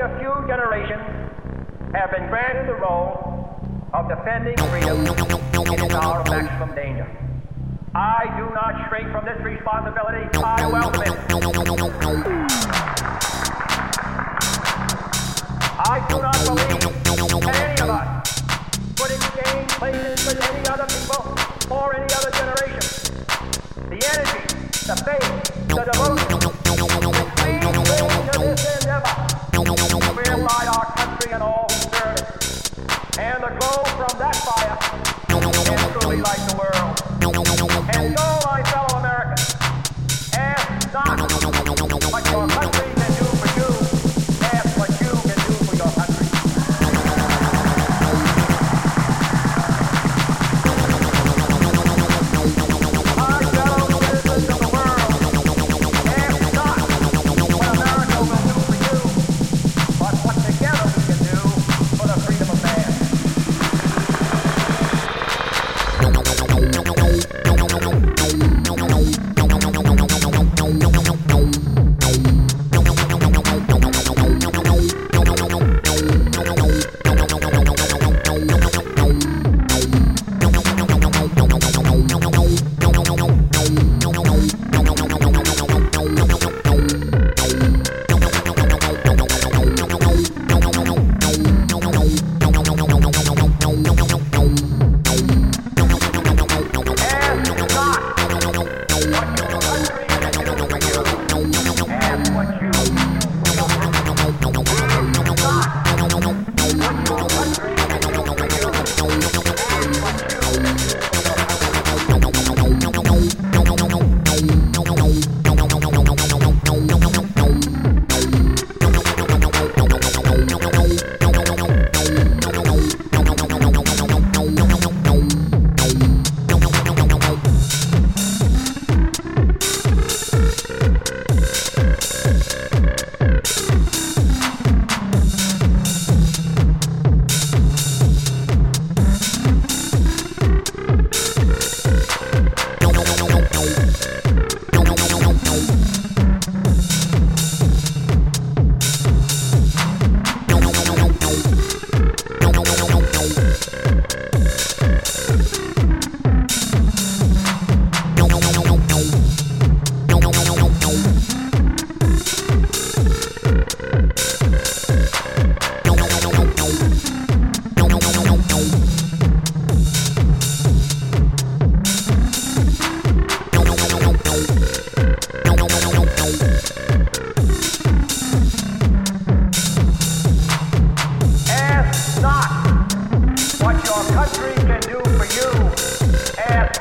a few generations have been granted the role of defending freedom in our maximum danger. I do not shrink from this responsibility. I welcome it. I do not believe that any of us would exchange places with any other people or any other generation. The energy, the faith, like the world. Música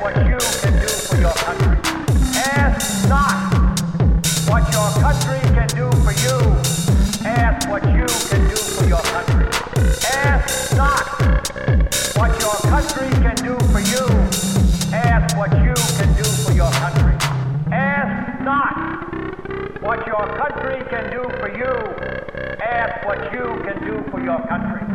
what you can do for your country. Ask not what your country can do for you. Ask what you can do for your country. Ask not what your country can do for you. Ask what you can do for your country. Ask not what your country can do for you. Ask what you can do for your country.